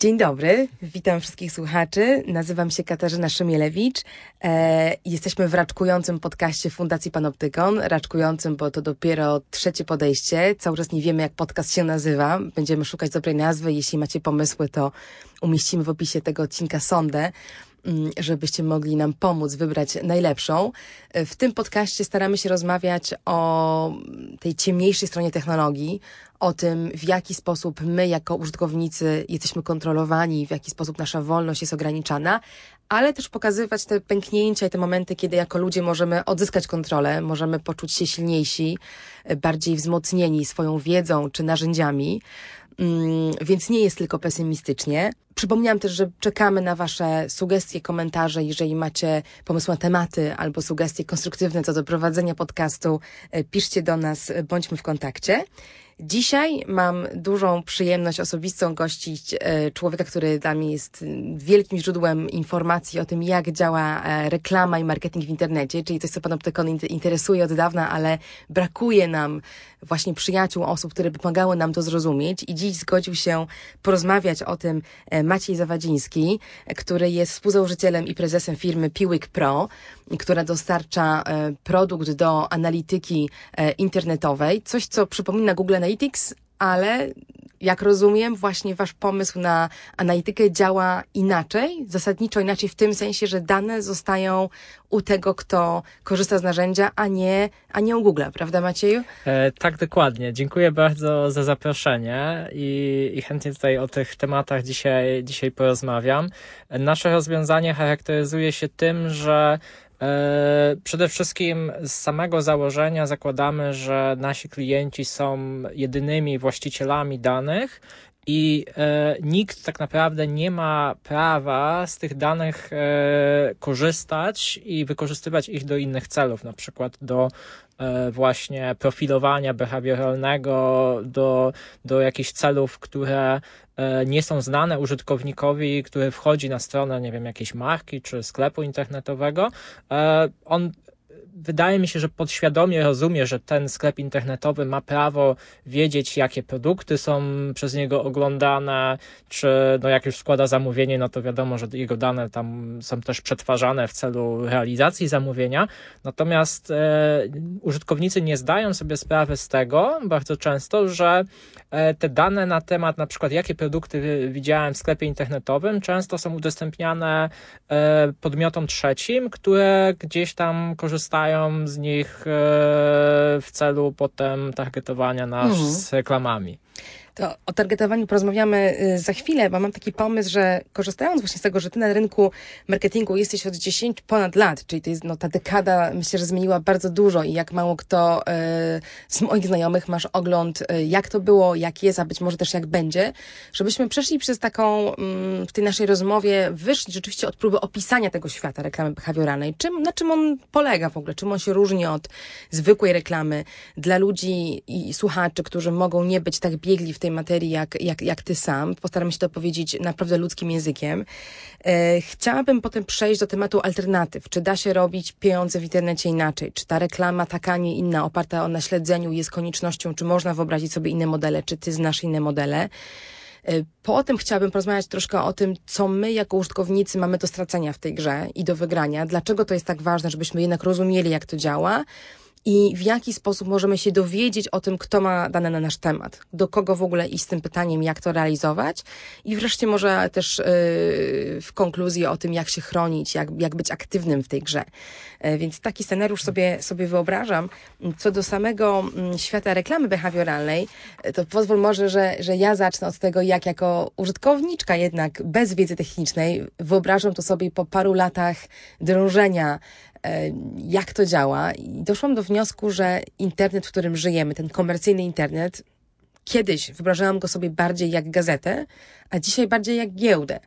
Dzień dobry, witam wszystkich słuchaczy. Nazywam się Katarzyna Szymielewicz. E, jesteśmy w raczkującym podcaście Fundacji Panoptykon. Raczkującym, bo to dopiero trzecie podejście. Cały czas nie wiemy, jak podcast się nazywa. Będziemy szukać dobrej nazwy. Jeśli macie pomysły, to umieścimy w opisie tego odcinka sondę żebyście mogli nam pomóc wybrać najlepszą. E, w tym podcaście staramy się rozmawiać o tej ciemniejszej stronie technologii, o tym, w jaki sposób my, jako użytkownicy, jesteśmy kontrolowani, w jaki sposób nasza wolność jest ograniczana, ale też pokazywać te pęknięcia i te momenty, kiedy jako ludzie możemy odzyskać kontrolę, możemy poczuć się silniejsi, bardziej wzmocnieni swoją wiedzą czy narzędziami. Mm, więc nie jest tylko pesymistycznie. Przypomniałam też, że czekamy na Wasze sugestie, komentarze. Jeżeli macie pomysły na tematy albo sugestie konstruktywne co do prowadzenia podcastu, e, piszcie do nas, bądźmy w kontakcie. Dzisiaj mam dużą przyjemność osobistą gościć e, człowieka, który dla mnie jest wielkim źródłem informacji o tym, jak działa e, reklama i marketing w internecie, czyli coś, co Panoptykon interesuje od dawna, ale brakuje nam właśnie przyjaciół, osób, które pomagały nam to zrozumieć. I dziś zgodził się porozmawiać o tym e, Maciej Zawadziński, który jest współzałożycielem i prezesem firmy Piwik Pro, która dostarcza produkt do analityki internetowej, coś, co przypomina Google Analytics, ale jak rozumiem, właśnie wasz pomysł na analitykę działa inaczej, zasadniczo inaczej w tym sensie, że dane zostają u tego, kto korzysta z narzędzia, a nie, a nie u Google, prawda Macieju? E, tak, dokładnie. Dziękuję bardzo za zaproszenie i, i chętnie tutaj o tych tematach dzisiaj, dzisiaj porozmawiam. Nasze rozwiązanie charakteryzuje się tym, że przede wszystkim z samego założenia zakładamy, że nasi klienci są jedynymi właścicielami danych i e, nikt tak naprawdę nie ma prawa z tych danych e, korzystać i wykorzystywać ich do innych celów, na przykład do e, właśnie profilowania behawioralnego, do, do jakichś celów, które e, nie są znane użytkownikowi, który wchodzi na stronę, nie wiem, jakiejś marki czy sklepu internetowego. E, on wydaje mi się, że podświadomie rozumie, że ten sklep internetowy ma prawo wiedzieć, jakie produkty są przez niego oglądane, czy no jak już składa zamówienie, no to wiadomo, że jego dane tam są też przetwarzane w celu realizacji zamówienia. Natomiast e, użytkownicy nie zdają sobie sprawy z tego bardzo często, że e, te dane na temat na przykład jakie produkty widziałem w sklepie internetowym często są udostępniane e, podmiotom trzecim, które gdzieś tam korzystają korzystają z nich e, w celu potem targetowania nas mhm. z reklamami. To o targetowaniu porozmawiamy y, za chwilę, bo mam taki pomysł, że korzystając właśnie z tego, że ty na rynku marketingu jesteś od 10 ponad lat, czyli to jest no, ta dekada, myślę, że zmieniła bardzo dużo i jak mało kto y, z moich znajomych masz ogląd, y, jak to było, jak jest, a być może też jak będzie, żebyśmy przeszli przez taką, mm, w tej naszej rozmowie, wyszli rzeczywiście od próby opisania tego świata reklamy behawioralnej. Czym, na czym on polega w ogóle? Czym on się różni od zwykłej reklamy dla ludzi i słuchaczy, którzy mogą nie być tak biegli w tej materii jak, jak, jak ty sam. Postaram się to powiedzieć naprawdę ludzkim językiem. E, chciałabym potem przejść do tematu alternatyw. Czy da się robić pieniądze w internecie inaczej? Czy ta reklama taka, nie inna, oparta o naśledzeniu jest koniecznością? Czy można wyobrazić sobie inne modele? Czy ty znasz inne modele? E, potem chciałabym porozmawiać troszkę o tym, co my jako użytkownicy mamy do stracenia w tej grze i do wygrania. Dlaczego to jest tak ważne, żebyśmy jednak rozumieli, jak to działa i w jaki sposób możemy się dowiedzieć o tym, kto ma dane na nasz temat, do kogo w ogóle iść z tym pytaniem, jak to realizować i wreszcie może też yy, w konkluzji o tym, jak się chronić, jak, jak być aktywnym w tej grze. Yy, więc taki scenariusz sobie, sobie wyobrażam. Co do samego yy, świata reklamy behawioralnej, y, to pozwól może, że, że ja zacznę od tego, jak jako użytkowniczka jednak bez wiedzy technicznej wyobrażam to sobie po paru latach drążenia E, jak to działa i doszłam do wniosku, że internet, w którym żyjemy, ten komercyjny internet, kiedyś wyobrażałam go sobie bardziej jak gazetę, a dzisiaj bardziej jak giełdę.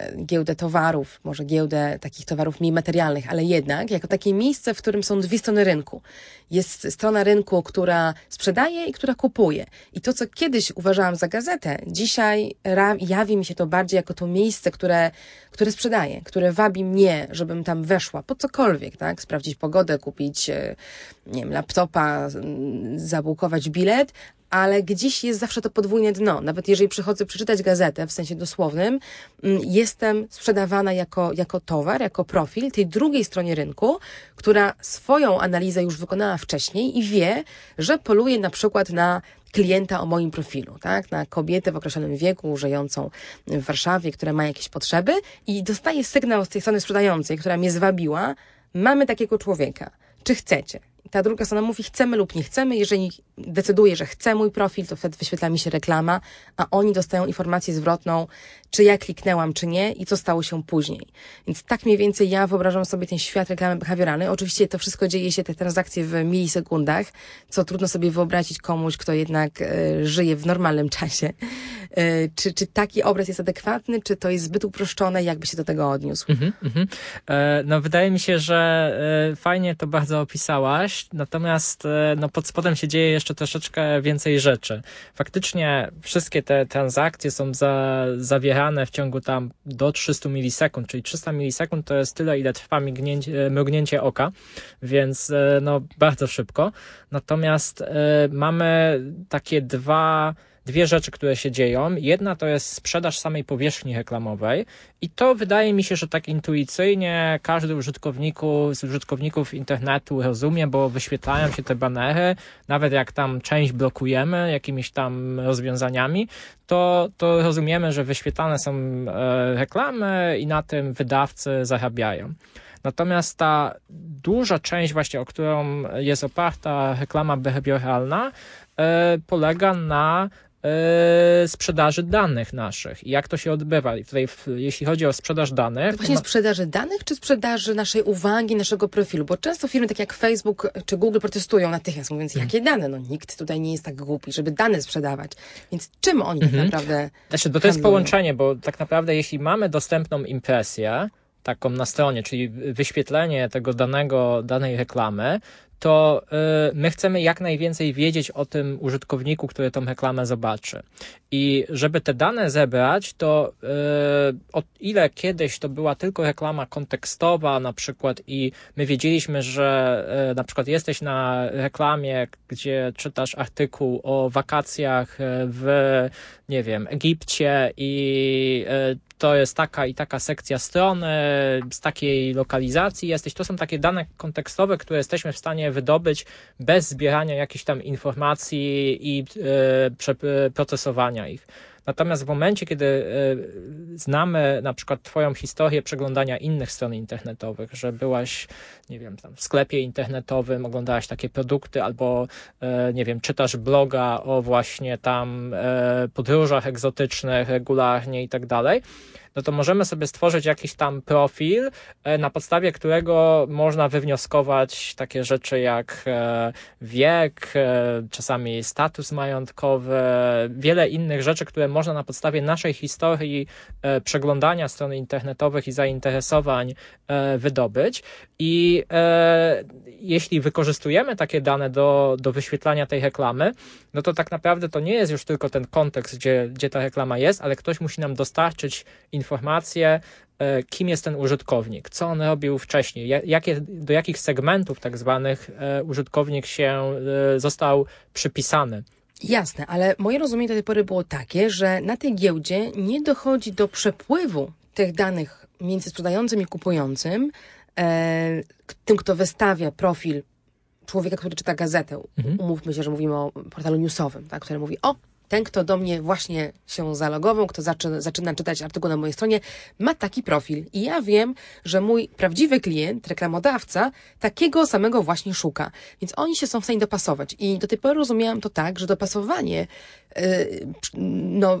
E, giełdę towarów, może giełdę takich towarów mniej materialnych, ale jednak jako takie miejsce, w którym są dwie strony rynku. Jest strona rynku, która sprzedaje i która kupuje. I to, co kiedyś uważałam za gazetę, dzisiaj jawi mi się to bardziej jako to miejsce, które, które sprzedaje, które wabi mnie, żebym tam weszła po cokolwiek, tak? Sprawdzić pogodę, kupić, e, nie wiem, laptopa, zabukować bilet, ale gdzieś jest zawsze to podwójne dno. Nawet jeżeli przychodzę przeczytać gazetę w sensie dosłownym, mm, jestem sprzedawana jako, jako towar, jako profil tej drugiej stronie rynku, która swoją analizę już wykonała wcześniej i wie, że poluje na przykład na klienta o moim profilu, tak? Na kobietę w określonym wieku, żyjącą w Warszawie, która ma jakieś potrzeby i dostaje sygnał z tej strony sprzedającej, która mnie zwabiła, mamy takiego człowieka. Czy chcecie? Ta druga strona mówi chcemy lub nie chcemy. Jeżeli decyduje, że chce mój profil, to wtedy wyświetla mi się reklama, a oni dostają informację zwrotną, czy ja kliknęłam, czy nie i co stało się później. Więc tak mniej więcej ja wyobrażam sobie ten świat reklamy behawioralnej. Oczywiście to wszystko dzieje się, te transakcje w milisekundach, co trudno sobie wyobrazić komuś, kto jednak e, żyje w normalnym czasie. E, czy, czy taki obraz jest adekwatny, czy to jest zbyt uproszczone, jakby się do tego odniósł? Mm -hmm. e, no wydaje mi się, że e, fajnie to bardzo opisałaś, natomiast no pod spodem się dzieje jeszcze troszeczkę więcej rzeczy. Faktycznie wszystkie te transakcje są za, zawierane w ciągu tam do 300 milisekund, czyli 300 milisekund to jest tyle, ile trwa mignięcie, mrugnięcie oka, więc e, no bardzo szybko. Natomiast e, mamy takie dwa dwie rzeczy, które się dzieją. Jedna to jest sprzedaż samej powierzchni reklamowej i to wydaje mi się, że tak intuicyjnie każdy użytkowniku, z użytkowników internetu rozumie, bo wyświetlają się te banery, nawet jak tam część blokujemy jakimiś tam rozwiązaniami, to, to rozumiemy, że wyświetlane są e, reklamy i na tym wydawcy zarabiają. Natomiast ta duża część właśnie, o którą jest oparta reklama behawioralna, e, polega na sprzedaży danych naszych i jak to się odbywa. I tutaj, jeśli chodzi o sprzedaż danych. To właśnie ma... sprzedaży danych, czy sprzedaży naszej uwagi, naszego profilu? Bo często firmy takie jak Facebook czy Google protestują natychmiast, mówiąc, hmm. jakie dane? No nikt tutaj nie jest tak głupi, żeby dane sprzedawać. Więc czym oni tak mhm. naprawdę. Znaczy, bo to jest połączenie, bo tak naprawdę, jeśli mamy dostępną impresję, taką na stronie, czyli wyświetlenie tego danego, danej reklamy, to y, my chcemy jak najwięcej wiedzieć o tym użytkowniku, który tą reklamę zobaczy. I żeby te dane zebrać, to y, o ile kiedyś to była tylko reklama kontekstowa na przykład i my wiedzieliśmy, że y, na przykład jesteś na reklamie, gdzie czytasz artykuł o wakacjach w, nie wiem, Egipcie i to jest taka i taka sekcja strony z takiej lokalizacji jesteś. To są takie dane kontekstowe, które jesteśmy w stanie wydobyć bez zbierania jakichś tam informacji i e, procesowania ich. Natomiast w momencie, kiedy e, znamy na przykład Twoją historię przeglądania innych stron internetowych, że byłaś, nie wiem, w sklepie internetowym, oglądałaś takie produkty, albo, e, nie wiem, czytasz bloga o właśnie tam podróżach egzotycznych regularnie i tak dalej, no to możemy sobie stworzyć jakiś tam profil, e, na podstawie którego można wywnioskować takie rzeczy jak e, wiek, e, czasami status majątkowy, wiele innych rzeczy, które można na podstawie naszej historii przeglądania stron internetowych i zainteresowań wydobyć. I jeśli wykorzystujemy takie dane do, do wyświetlania tej reklamy, no to tak naprawdę to nie jest już tylko ten kontekst, gdzie, gdzie ta reklama jest, ale ktoś musi nam dostarczyć informacje, e, kim jest ten użytkownik, co on robił wcześniej, jakie, do jakich segmentów tak zwanych e, użytkownik się e, został przypisany. Jasne, ale moje rozumienie do tej pory było takie, że na tej giełdzie nie dochodzi do przepływu tych danych między sprzedającym i kupującym, e, tym, kto wystawia profil człowieka, który czyta gazetę. Mhm. Umówmy się, że mówimy o portalu newsowym, tak, który mówi, o, ten, kto do mnie właśnie się zalogował, kto zaczyna, zaczyna czytać artykuł na mojej stronie, ma taki profil. I ja wiem, że mój prawdziwy klient, reklamodawca, takiego samego właśnie szuka. Więc oni się są w stanie dopasować. I do tej pory rozumiałam to tak, że dopasowanie no,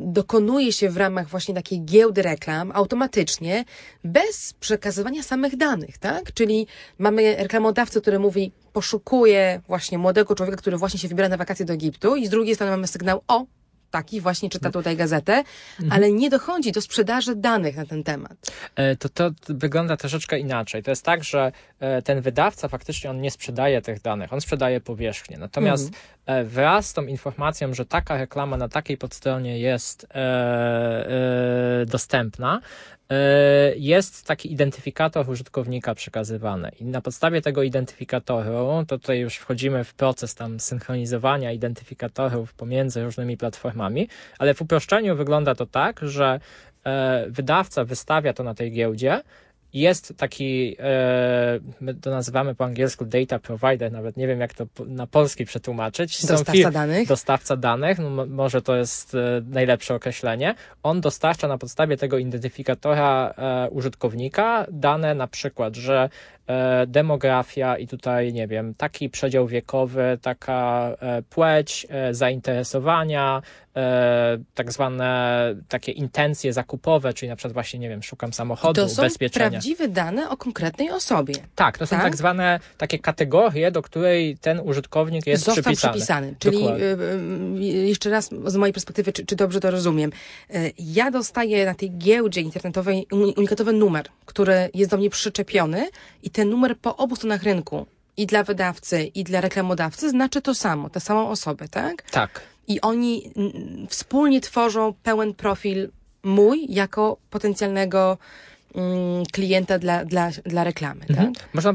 dokonuje się w ramach właśnie takiej giełdy reklam automatycznie, bez przekazywania samych danych, tak? Czyli mamy reklamodawcę, który mówi, poszukuje właśnie młodego człowieka, który właśnie się wybiera na wakacje do Egiptu i z drugiej strony mamy sygnał, o, taki właśnie czyta mhm. tutaj gazetę, mhm. ale nie dochodzi do sprzedaży danych na ten temat. E, to, to wygląda troszeczkę inaczej. To jest tak, że e, ten wydawca faktycznie on nie sprzedaje tych danych, on sprzedaje powierzchnię. Natomiast mhm. E, wraz z tą informacją, że taka reklama na takiej podstronie jest e, e, dostępna, jest taki identyfikator użytkownika przekazywany. I na podstawie tego identyfikatoru, to tutaj już wchodzimy w proces tam synchronizowania identyfikatorów pomiędzy różnymi platformami, ale w uproszczeniu wygląda to tak, że wydawca wystawia to na tej giełdzie, jest taki, e, my to nazywamy po angielsku data provider, nawet nie wiem jak to na polski przetłumaczyć. Dostawca danych. Dostawca danych, no może to jest e, najlepsze określenie. On dostarcza na podstawie tego identyfikatora e, użytkownika dane na przykład, że demografia i tutaj, nie wiem, taki przedział wiekowy, taka e, płeć, e, zainteresowania, tak zwane takie intencje zakupowe, czyli na przykład właśnie, nie wiem, szukam samochodu, to są ubezpieczenia. prawdziwe dane o konkretnej osobie. Tak, to są tak, tak zwane takie kategorie, do której ten użytkownik jest Został przypisany. przypisany. Czyli Dokładnie. Y, y, jeszcze raz z mojej perspektywy, czy, czy dobrze to rozumiem. Ja dostaję na tej giełdzie internetowej unikatowy numer, który jest do mnie przyczepiony i ten numer po obu stronach rynku, i dla wydawcy, i dla reklamodawcy, znaczy to samo, tę samą osobę, tak? Tak. I oni wspólnie tworzą pełen profil mój jako potencjalnego mm, klienta dla, dla, dla reklamy. Mhm. Tak? Można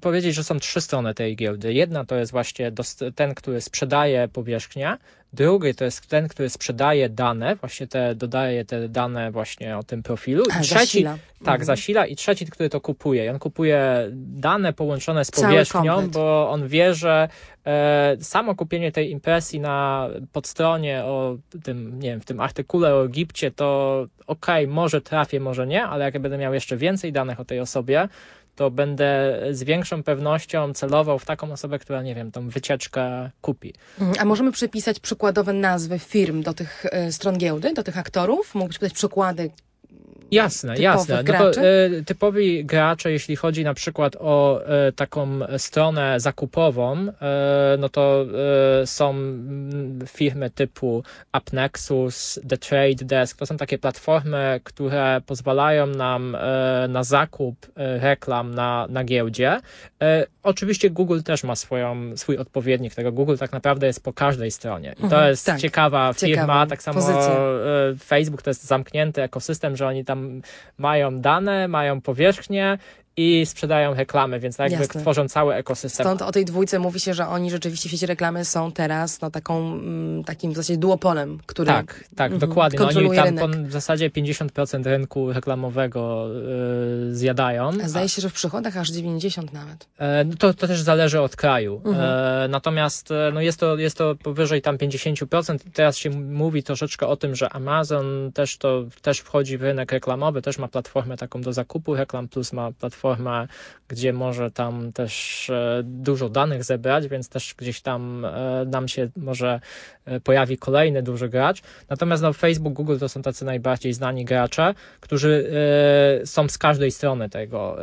powiedzieć, że są trzy strony tej giełdy. Jedna to jest właśnie ten, który sprzedaje powierzchnię, Drugi to jest ten, który sprzedaje dane, właśnie te, dodaje te dane właśnie o tym profilu. I trzeci, zasila. tak, mhm. zasila. I trzeci, który to kupuje. I on kupuje dane połączone z powierzchnią, bo on wie, że e, samo kupienie tej impresji na podstronie o tym, nie wiem, w tym artykule o Egipcie, to ok, może trafię, może nie, ale jak będę miał jeszcze więcej danych o tej osobie, to będę z większą pewnością celował w taką osobę, która, nie wiem, tą wycieczkę kupi. Mhm. A możemy przypisać przykładowe nazwy firm do tych e, stron giełdy, do tych aktorów? Mógłbyś podać przykłady, Jasne, jasne. No to, e, typowi gracze, jeśli chodzi na przykład o e, taką stronę zakupową, e, no to są firmy typu AppNexus, The Trade Desk. To są takie platformy, które pozwalają nam na zakup reklam na, na giełdzie. oczywiście Google też ma swoją, swój odpowiednik tego. Google tak naprawdę jest po każdej stronie. I to mhm, jest tak, ciekawa firma. Ciekawa tak samo pozycja. Facebook to jest zamknięty ekosystem, że oni tam mają dane, mają powierzchnię i sprzedają reklamy, więc jakby Jasne. tworzą cały ekosystem. Stąd o tej dwójce mówi się, że oni rzeczywiście w sieci reklamy są teraz no, taką, mm, takim w zasadzie duopolem, który Tak, tak, mm, dokładnie. No, oni tam po, w zasadzie 50% rynku reklamowego yy, zjadają. A zdaje się, że w przychodach aż 90 nawet. No to, to też zależy od kraju. Mhm. E, natomiast e, no jest, to, jest to powyżej tam 50%. Teraz się mówi troszeczkę o tym, że Amazon też to też wchodzi w rynek reklamowy, też ma platformę taką do zakupu reklam, plus ma platformę platformę, gdzie może tam też e, dużo danych zebrać, więc też gdzieś tam e, nam się może e, pojawi kolejny duży gracz. Natomiast no, Facebook, Google to są tacy najbardziej znani gracze, którzy są z każdej strony tego,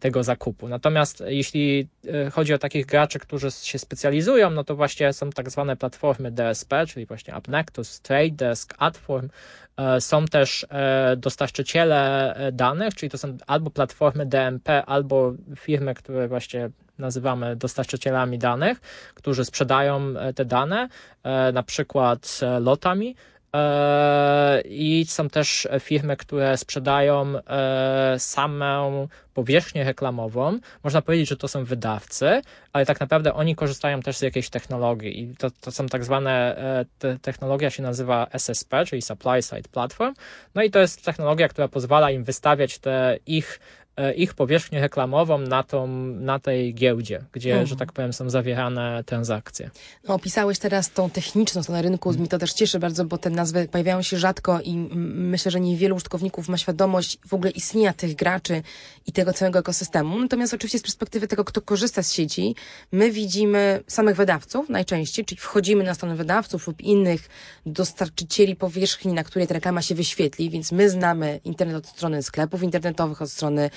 tego zakupu. Natomiast jeśli chodzi o takich graczy, którzy się specjalizują, no to właśnie są tak zwane platformy DSP, czyli właśnie AppNectus, Trade Desk, Adform, są też e, dostarczyciele e, danych, czyli to są albo platformy DMP, albo firmy, które właśnie nazywamy dostarczycielami danych, którzy sprzedają te dane, na przykład lotami, E, I są też firmy, które sprzedają e, samą powierzchnię reklamową. Można powiedzieć, że to są wydawcy, ale tak naprawdę oni korzystają też z jakiejś technologii. I to, to są tak zwane, e, te, technologia się nazywa SSP, czyli Supply Side Platform. No i to jest technologia, która pozwala im wystawiać te ich ich powierzchnię reklamową na, tą, na tej giełdzie, gdzie, mhm. że tak powiem, są zawierane transakcje. No, opisałeś teraz tą techniczną stronę rynku, mhm. mi to też cieszy bardzo, bo te nazwy pojawiają się rzadko i myślę, że niewielu użytkowników ma świadomość w ogóle istnienia tych graczy i tego całego ekosystemu. Natomiast oczywiście z perspektywy tego, kto korzysta z sieci, my widzimy samych wydawców najczęściej, czyli wchodzimy na stronę wydawców lub innych dostarczycieli powierzchni, na której ta reklama się wyświetli, więc my znamy internet od strony sklepów internetowych, od strony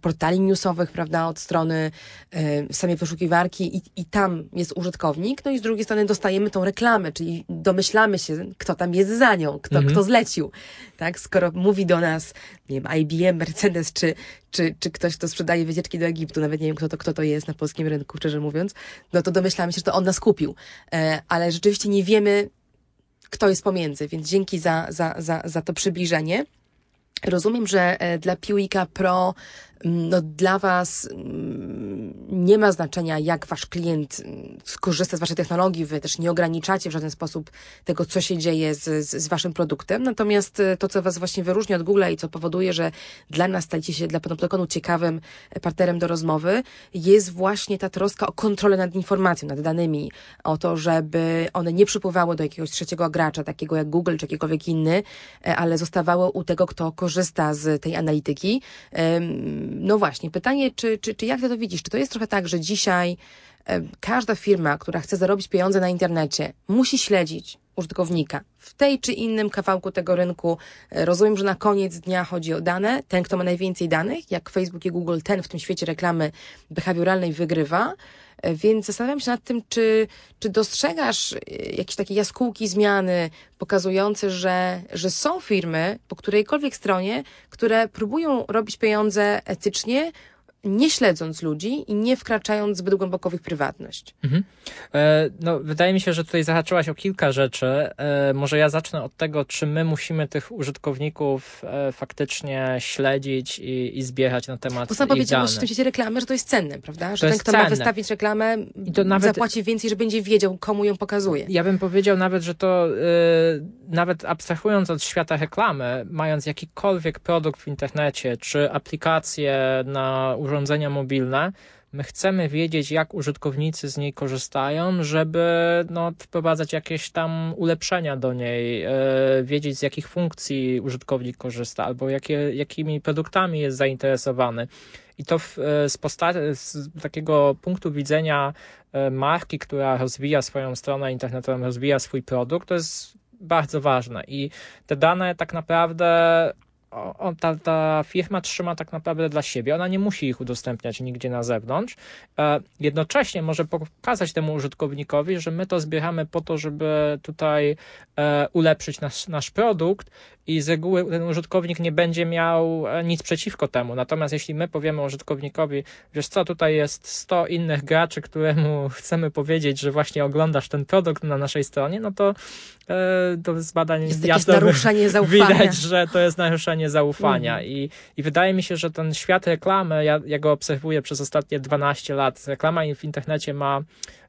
portali newsowych, prawda, od strony y, samej wyszukiwarki i, i tam jest użytkownik, no i z drugiej strony dostajemy tą reklamę, czyli domyślamy się, kto tam jest za nią, kto, mhm. kto zlecił, tak, skoro mówi do nas, nie wiem, IBM, Mercedes, czy, czy, czy ktoś, kto sprzedaje wycieczki do Egiptu, nawet nie wiem, kto to, kto to jest na polskim rynku, szczerze mówiąc, no to domyślamy się, że to on nas kupił, e, ale rzeczywiście nie wiemy, kto jest pomiędzy, więc dzięki za, za, za, za to przybliżenie. Rozumiem, że e, dla Piwika Pro no, dla Was mm, nie ma znaczenia, jak Wasz klient mm, skorzysta z Waszej technologii. Wy też nie ograniczacie w żaden sposób tego, co się dzieje z, z, z Waszym produktem. Natomiast e, to, co Was właśnie wyróżnia od Google i co powoduje, że dla nas stajecie się dla Panoptykonu ciekawym e, partnerem do rozmowy, jest właśnie ta troska o kontrolę nad informacją, nad danymi, o to, żeby one nie przypływały do jakiegoś trzeciego gracza, takiego jak Google czy jakikolwiek inny, ale zostawały u tego, kto korzysta z tej analityki. No właśnie, pytanie, czy, czy, czy jak ty to widzisz? Czy to jest trochę tak, że dzisiaj każda firma, która chce zarobić pieniądze na internecie, musi śledzić użytkownika w tej czy innym kawałku tego rynku. E, rozumiem, że na koniec dnia chodzi o dane. Ten, kto ma najwięcej danych, jak Facebook i Google, ten w tym świecie reklamy behawioralnej wygrywa. Więc zastanawiam się nad tym, czy, czy dostrzegasz e, jakieś takie jaskółki zmiany pokazujące, że, że są firmy po którejkolwiek stronie, które próbują robić pieniądze etycznie, nie śledząc ludzi i nie wkraczając zbyt głęboko w ich prywatność. Mhm. E, no, wydaje mi się, że tutaj zahaczyłaś o kilka rzeczy. E, może ja zacznę od tego, czy my musimy tych użytkowników e, faktycznie śledzić i, i zbierać na temat Bo sam powiedziałeś w tym świecie reklamy, że to jest cenne, prawda? Że to ten, kto cenne. ma wystawić reklamę, nawet, zapłaci więcej, że będzie wiedział, komu ją pokazuje. Ja bym powiedział nawet, że to e, nawet abstrahując od świata reklamy, mając jakikolwiek produkt w internecie, czy aplikację na urządzenia mobilne, my chcemy wiedzieć, jak użytkownicy z niej korzystają, żeby no, wprowadzać jakieś tam ulepszenia do niej, e, wiedzieć z jakich funkcji użytkownik korzysta albo jakie, jakimi produktami jest zainteresowany. I to w, e, z, z takiego punktu widzenia e, marki, która rozwija swoją stronę internetową, rozwija swój produkt, to jest bardzo ważne. I te dane tak naprawdę on, ta, ta firma trzyma tak naprawdę dla siebie. Ona nie musi ich udostępniać nigdzie na zewnątrz. E, jednocześnie może pokazać temu użytkownikowi, że my to zbieramy po to, żeby tutaj e, ulepszyć nasz, nasz produkt i z reguły ten użytkownik nie będzie miał e, nic przeciwko temu. Natomiast jeśli my powiemy użytkownikowi, wiesz co, tutaj jest 100 innych graczy, któremu chcemy powiedzieć, że właśnie oglądasz ten produkt na naszej stronie, no to e, to z badań jest jasno naruszenie zaufania. widać, że to jest naruszenie zaufania mm. I, i wydaje mi się, że ten świat reklamy, ja, ja go obserwuję przez ostatnie 12 lat, reklama w internecie ma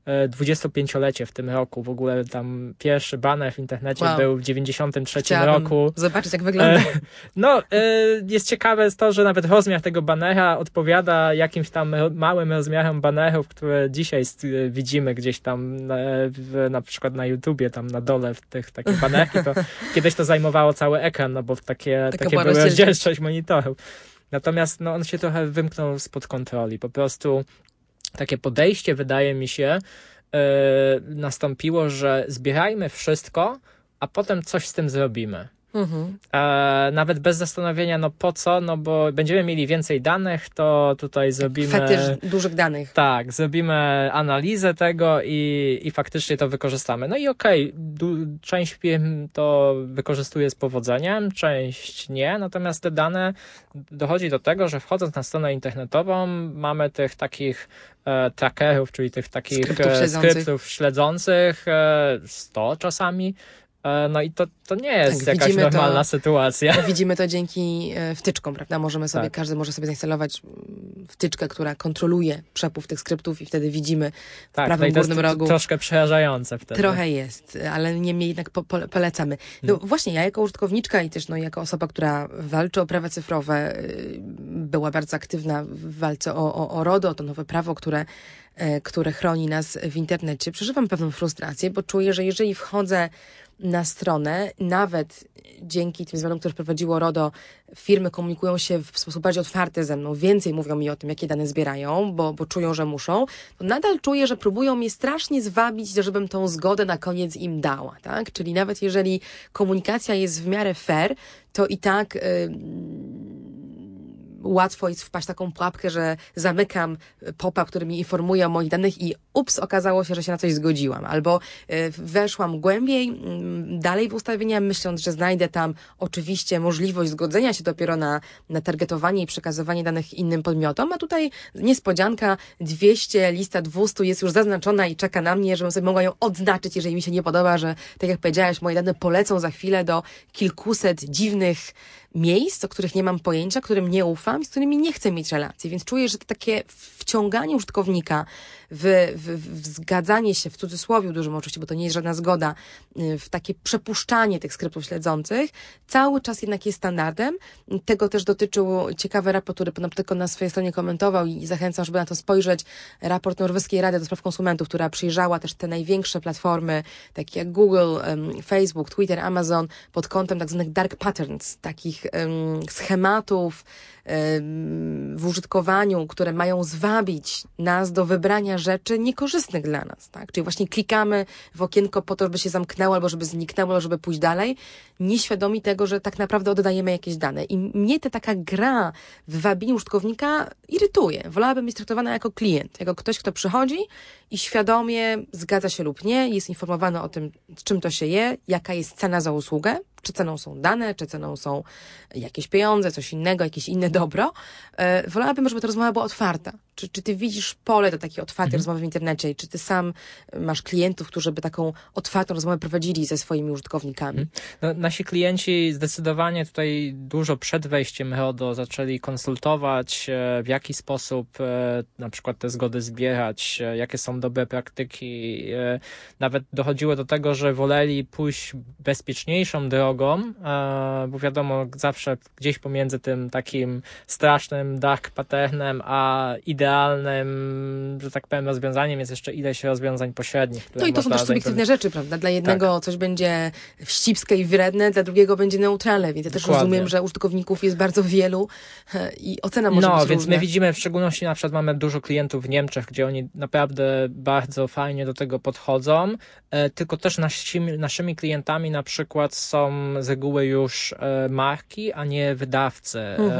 25-lecie w tym roku. W ogóle tam pierwszy banner w internecie wow. był w 93 Chciałabym roku. Zobaczyć, jak wygląda. E, no, e, jest ciekawe to, że nawet rozmiar tego banera odpowiada jakimś tam małym rozmiarom banerów, które dzisiaj widzimy gdzieś tam na, na przykład na YouTubie, tam na dole w tych takich banerki. To kiedyś to zajmowało cały ekran, no bo takie, takie były rozdzielczość monitorów. Natomiast no, on się trochę wymknął spod kontroli. Po prostu takie podejście, wydaje mi się, yy, nastąpiło, że zbierajmy wszystko, a potem coś z tym zrobimy. Mhm. E, nawet bez zastanowienia, no po co, no bo będziemy mieli więcej danych, to tutaj zrobimy... Fetysz dużych danych. Tak, zrobimy analizę tego i, i faktycznie to wykorzystamy. No i okej, okay, część firm to wykorzystuje z powodzeniem, część nie, natomiast te dane dochodzi do tego, że wchodząc na stronę internetową mamy tych takich e, trackerów, czyli tych takich skryptów, e, skryptów śledzących, e, 100 czasami, E, no i to, to nie jest tak, jakaś normalna to, sytuacja. Widzimy to dzięki e, wtyczkom, prawda? Możemy sobie, tak. każdy może sobie zainstalować mm, wtyczkę, która kontroluje przepływ tych skryptów i wtedy widzimy w tak, prawym no górnym rogu. Troszkę przerażające wtedy. Trochę jest, ale niemniej jednak po, po, polecamy. No hmm. właśnie, ja jako użytkowniczka i też no, jako osoba, która walczy o prawa cyfrowe, y, była bardzo aktywna w walce o, o, o RODO, to nowe prawo, które e, które chroni nas w internecie, przeżywam pewną frustrację, bo czuję, że jeżeli wchodzę na stronę, nawet dzięki tym zmianom, które prowadziło RODO, firmy komunikują się w sposób bardziej otwarty ze mną, więcej mówią mi o tym, jakie dane zbierają, bo, bo czują, że muszą, to nadal czuję, że próbują mnie strasznie zwabić, żebym tą zgodę na koniec im dała, tak? Czyli nawet jeżeli komunikacja jest w miarę fair, to i tak... Yy, łatwo jest wpaść w taką pułapkę, że zamykam pop-up, który mi informuje o moich danych i ups, okazało się, że się na coś zgodziłam. Albo y, weszłam głębiej, mm, dalej w ustawienia, myśląc, że znajdę tam oczywiście możliwość zgodzenia się dopiero na, na targetowanie i przekazywanie danych innym podmiotom, a tutaj niespodzianka, 200, lista 200 jest już zaznaczona i czeka na mnie, żebym sobie mogła ją odznaczyć, jeżeli mi się nie podoba, że tak jak powiedziałaś, moje dane polecą za chwilę do kilkuset dziwnych miejsc, o których nie mam pojęcia, którym nie ufam i z którymi nie chcę mieć relacji. Więc czuję, że to takie wciąganie użytkownika w, w, w zgadzanie się, w cudzysłowie dużym oczywiście, bo to nie jest żadna zgoda, y, w takie przepuszczanie tych skryptów śledzących, cały czas jednak jest standardem. Tego też dotyczył ciekawy raport, który Pan tylko na swojej stronie komentował i zachęcam, żeby na to spojrzeć. Raport Norweskiej Rady do Spraw Konsumentów, która przyjrzała też te największe platformy, takie jak Google, Facebook, Twitter, Amazon, pod kątem tak zwanych dark patterns, takich schematów, w użytkowaniu, które mają zwabić nas do wybrania rzeczy niekorzystnych dla nas, tak? Czyli właśnie klikamy w okienko po to, żeby się zamknęło, albo żeby zniknęło, albo żeby pójść dalej, nieświadomi tego, że tak naprawdę oddajemy jakieś dane. I mnie ta taka gra w wabieniu użytkownika irytuje. Wolałabym być traktowana jako klient, jako ktoś, kto przychodzi i świadomie zgadza się lub nie, jest informowany o tym, z czym to się je, jaka jest cena za usługę, czy ceną są dane, czy ceną są jakieś pieniądze, coś innego, jakieś inne dobro. E, wolałabym, żeby ta rozmowa była otwarta. Czy, czy ty widzisz pole do takiej otwartej mhm. rozmowy w internecie i czy ty sam masz klientów, którzy by taką otwartą rozmowę prowadzili ze swoimi użytkownikami? Mhm. No, nasi klienci zdecydowanie tutaj dużo przed wejściem RODO zaczęli konsultować, e, w jaki sposób e, na przykład te zgody zbierać, jakie są dobre praktyki. Nawet dochodziło do tego, że woleli pójść bezpieczniejszą drogą, bo wiadomo, zawsze gdzieś pomiędzy tym takim strasznym dark patternem, a idealnym, że tak powiem, rozwiązaniem jest jeszcze ileś rozwiązań pośrednich. No i to są też subiektywne rzeczy, prawda? Dla jednego tak. coś będzie wścibskie i wredne, dla drugiego będzie neutralne, więc ja też Dokładnie. rozumiem, że użytkowników jest bardzo wielu e, i ocena może no, być więc różna. my widzimy, w szczególności na przykład mamy dużo klientów w Niemczech, gdzie oni naprawdę bardzo fajnie do tego podchodzą, e, tylko też naszymi, naszymi klientami na przykład są z reguły już e, marki, a nie wydawcy. Mhm.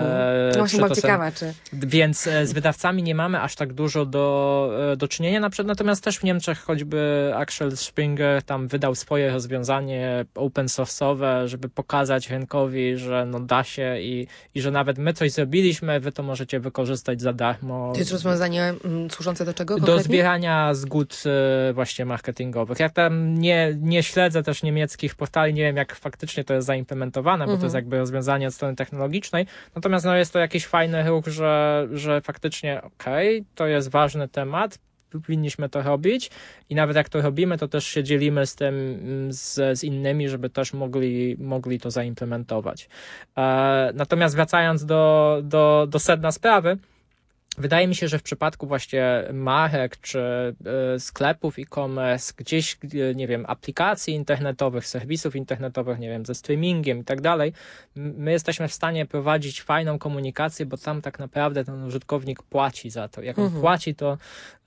No właśnie byłam ciekawa, czy... Więc z wydawcami nie mamy aż tak dużo do, do czynienia, natomiast też w Niemczech choćby Axel Springer tam wydał swoje rozwiązanie open source'owe, żeby pokazać rynkowi, że no da się i, i że nawet my coś zrobiliśmy, wy to możecie wykorzystać za darmo. To jest rozwiązanie mm, służące do czego konkretnie? Do zbierania zgód e, właśnie marketingowych. Ja tam nie, nie śledzę też niemieckich portali, nie wiem jak faktycznie to jest zaimplementowane, bo mhm. to jest mhm. jakby rozwiązanie od strony technologicznej, natomiast no jest to jakiś fajny ruch, że, że faktycznie okej, okay, to jest ważny temat, powinniśmy to robić i nawet jak to robimy, to też się dzielimy z tym z, z innymi, żeby też mogli, mogli to zaimplementować. E, natomiast wracając do, do, do sedna sprawy, Wydaje mi się, że w przypadku właśnie marek czy y, sklepów e-commerce, gdzieś, nie wiem, aplikacji internetowych, serwisów internetowych, nie wiem, ze streamingiem i tak dalej, my jesteśmy w stanie prowadzić fajną komunikację, bo tam tak naprawdę ten użytkownik płaci za to. Jak on mhm. płaci, to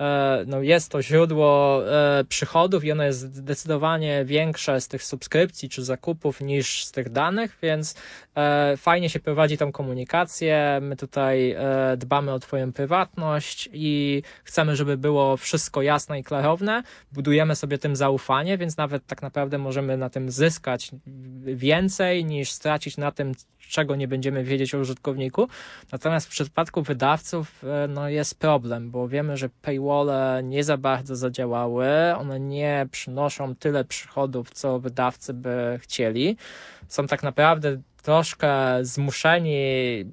e, no, jest to źródło e, przychodów i ono jest zdecydowanie większe z tych subskrypcji czy zakupów niż z tych danych, więc e, fajnie się prowadzi tą komunikację. My tutaj e, dbamy o Twoją prywatność i chcemy, żeby było wszystko jasne i klarowne. Budujemy sobie tym zaufanie, więc nawet tak naprawdę możemy na tym zyskać więcej niż stracić na tym, czego nie będziemy wiedzieć o użytkowniku. Natomiast w przypadku wydawców e, no, jest problem, bo wiemy, że paywalle nie za bardzo zadziałały, one nie przynoszą tyle przychodów, co wydawcy by chcieli. Są tak naprawdę troszkę zmuszeni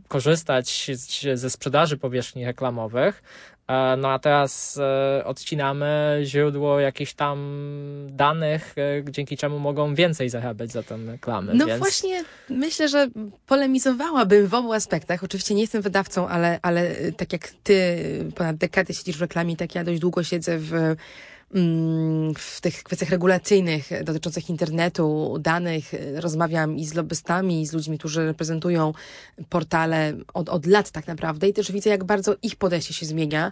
korzystać ze sprzedaży powierzchni reklamowych, e, no a teraz e, odcinamy źródło jakichś tam danych, e, dzięki czemu mogą więcej zarabiać za tę reklamę. No więc... właśnie, myślę, że polemizowałabym w obu aspektach. Oczywiście nie jestem wydawcą, ale, ale tak jak ty ponad dekadę siedzisz w reklamie, tak ja dość długo siedzę w w tych kwestiach regulacyjnych dotyczących internetu, danych, rozmawiam i z lobbystami, i z ludźmi, którzy reprezentują portale od, od lat tak naprawdę i też widzę, jak bardzo ich podejście się zmienia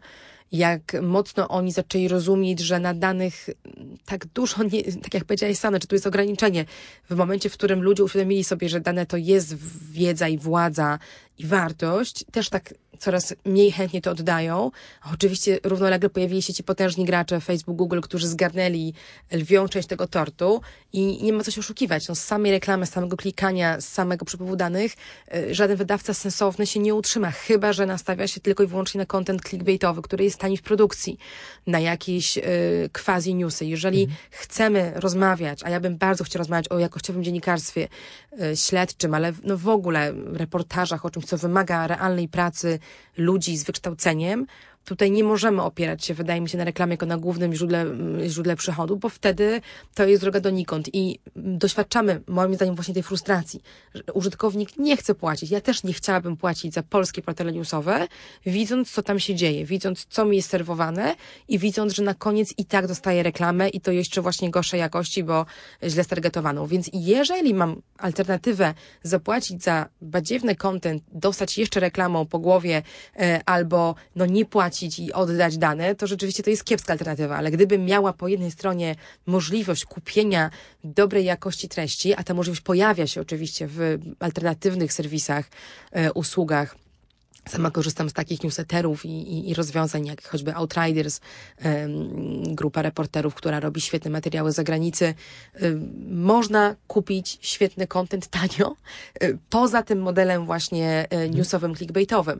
jak mocno oni zaczęli rozumieć, że na danych tak dużo, nie, tak jak powiedziałeś sam, czy tu jest ograniczenie. W momencie, w którym ludzie uświadomili sobie, że dane to jest wiedza i władza i wartość, też tak coraz mniej chętnie to oddają. Oczywiście równolegle pojawili się ci potężni gracze Facebook, Google, którzy zgarnęli lwią część tego tortu i nie ma co się oszukiwać. No, z samej reklamy, z samego klikania, z samego przepływu danych y, żaden wydawca sensowny się nie utrzyma, chyba że nastawia się tylko i wyłącznie na content clickbaitowy, który jest tani w produkcji, na jakieś y, quasi newsy. Jeżeli mhm. chcemy rozmawiać, a ja bym bardzo chciała rozmawiać o jakościowym dziennikarstwie y, śledczym, ale no w ogóle reportażach, o czymś, co wymaga realnej pracy ludzi z wykształceniem, Tutaj nie możemy opierać się, wydaje mi się, na reklamie jako na głównym źródle, źródle przychodu, bo wtedy to jest droga donikąd i doświadczamy, moim zdaniem, właśnie tej frustracji, użytkownik nie chce płacić. Ja też nie chciałabym płacić za polskie portale newsowe, widząc, co tam się dzieje, widząc, co mi jest serwowane i widząc, że na koniec i tak dostaję reklamę i to jeszcze właśnie gorszej jakości, bo źle stargetowaną. Więc jeżeli mam alternatywę zapłacić za badziewny content, dostać jeszcze reklamą po głowie e, albo no nie płacić zapłacić i oddać dane, to rzeczywiście to jest kiepska alternatywa, ale gdybym miała po jednej stronie możliwość kupienia dobrej jakości treści, a ta możliwość pojawia się oczywiście w alternatywnych serwisach, e, usługach, Sama korzystam z takich newsletterów i, i, i rozwiązań, jak choćby Outriders, um, grupa reporterów, która robi świetne materiały z zagranicy. Um, można kupić świetny content tanio, poza tym modelem właśnie mhm. newsowym, clickbaitowym.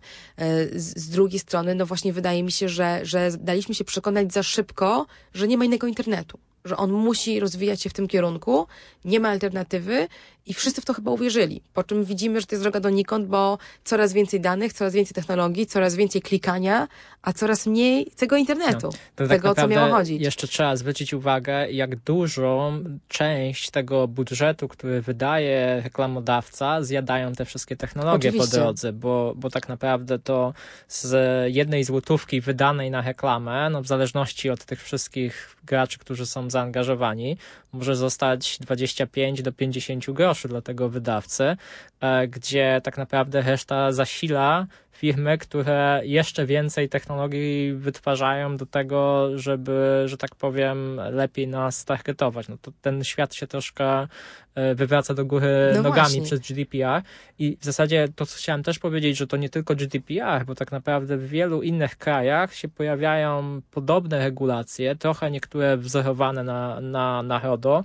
Z, z, drugiej strony, no właśnie wydaje mi się, że, że daliśmy się przekonać za szybko, że nie ma innego internetu że on musi rozwijać się w tym kierunku, nie ma alternatywy i wszyscy w to chyba uwierzyli. Po czym widzimy, że to jest droga donikąd, bo coraz więcej danych, coraz więcej technologii, coraz więcej klikania, a coraz mniej tego internetu, no, tego, tak co miało chodzić. Jeszcze trzeba zwrócić uwagę, jak dużą część tego budżetu, który wydaje reklamodawca, zjadają te wszystkie technologie Oczywiście. po drodze, bo, bo tak naprawdę to z jednej złotówki wydanej na reklamę, no w zależności od tych wszystkich graczy, którzy są zaangażowani, może zostać 25 do 50 groszy dla tego wydawcy, e, gdzie tak naprawdę reszta zasila firmy, które jeszcze więcej technologii wytwarzają do tego, żeby, że tak powiem, lepiej nas targetować. No to ten świat się troszkę e, wywraca do góry no nogami właśnie. przez GDPR i w zasadzie to, co chciałem też powiedzieć, że to nie tylko GDPR, bo tak naprawdę w wielu innych krajach się pojawiają podobne regulacje, trochę niektóre wzorowane na, na, na RODO,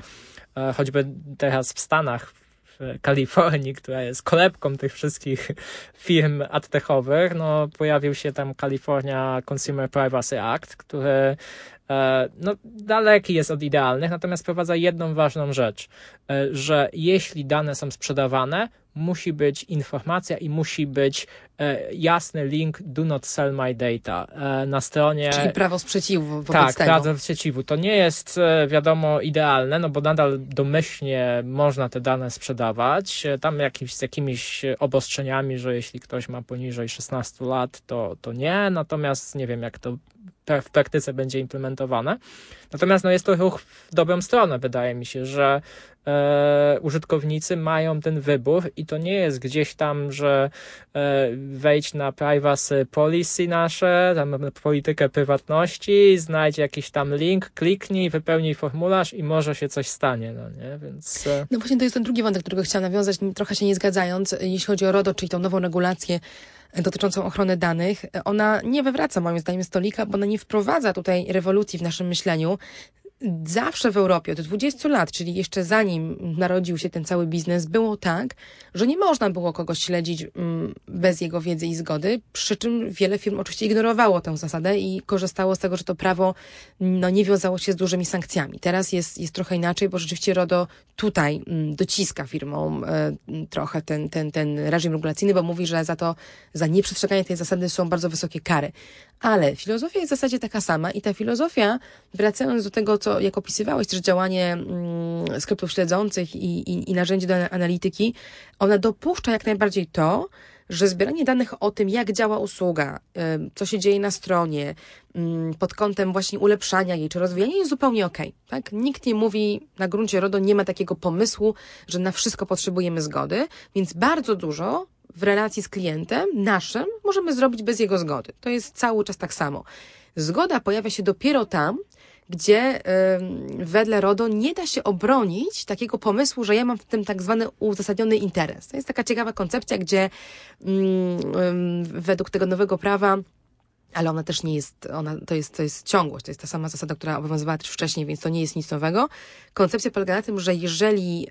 e, choćby teraz w Stanach w Kalifornii, która jest kolebką tych wszystkich firm adtechowych, no pojawił się tam California Consumer Privacy Act, który e, no, daleki jest od idealnych, natomiast wprowadza jedną ważną rzecz, e, że jeśli dane są sprzedawane, musi być informacja i musi być e, jasny link do not sell my data e, na stronie. Czyli prawo sprzeciwu wobec tak, tego. prawo sprzeciwu. To nie jest e, wiadomo idealne, no bo nadal domyślnie można te dane sprzedawać. E, tam jakimś, z jakimiś obostrzeniami, że jeśli ktoś ma poniżej 16 lat, to, to nie. Natomiast nie wiem, jak to w praktyce będzie implementowane. Natomiast no, jest to ruch w dobrą stronę, wydaje mi się, że e, użytkownicy mają ten wybór i to nie jest gdzieś tam, że e, wejdź na privacy policy nasze, tam politykę prywatności, znajdź jakiś tam link, kliknij, wypełnij formularz i może się coś stanie, no nie? Więc... E... No właśnie to jest ten drugi wątek, którego chciałam nawiązać, trochę się nie zgadzając, jeśli chodzi o RODO, czyli tą nową regulację dotyczącą ochrony danych, ona nie wywraca moim zdaniem stolika, bo ona nie wprowadza tutaj rewolucji w naszym myśleniu, zawsze w Europie od 20 lat, czyli jeszcze zanim narodził się ten cały biznes, było tak, że nie można było kogoś śledzić mm, bez jego wiedzy i zgody, przy czym wiele firm oczywiście ignorowało tę zasadę i korzystało z tego, że to prawo no, nie wiązało się z dużymi sankcjami. Teraz jest, jest trochę inaczej, bo rzeczywiście RODO tutaj mm, dociska firmom e, trochę ten, ten, ten reżim regulacyjny, bo mówi, że za to, za nieprzestrzeganie tej zasady są bardzo wysokie kary. Ale filozofia jest w zasadzie taka sama i ta filozofia, wracając do tego, co jak opisywałeś, też działanie mm, skryptów śledzących i, i, i narzędzi do analityki, ona dopuszcza jak najbardziej to, że zbieranie danych o tym, jak działa usługa, co się dzieje na stronie, mm, pod kątem właśnie ulepszania jej czy rozwijania jest zupełnie ok. Tak? Nikt nie mówi na gruncie RODO, nie ma takiego pomysłu, że na wszystko potrzebujemy zgody, więc bardzo dużo w relacji z klientem naszym możemy zrobić bez jego zgody. To jest cały czas tak samo. Zgoda pojawia się dopiero tam, gdzie wedle RODO nie da się obronić takiego pomysłu, że ja mam w tym tak zwany uzasadniony interes. To jest taka ciekawa koncepcja, gdzie mm, według tego nowego prawa ale ona też nie jest, ona, to, jest, to jest ciągłość, to jest ta sama zasada, która obowiązywała też wcześniej, więc to nie jest nic nowego. Koncepcja polega na tym, że jeżeli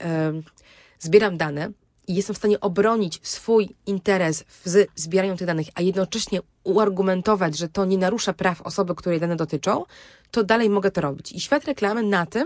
zbieram dane, i jestem w stanie obronić swój interes w zbieraniu tych danych, a jednocześnie uargumentować, że to nie narusza praw osoby, której dane dotyczą, to dalej mogę to robić. I świat reklamy na tym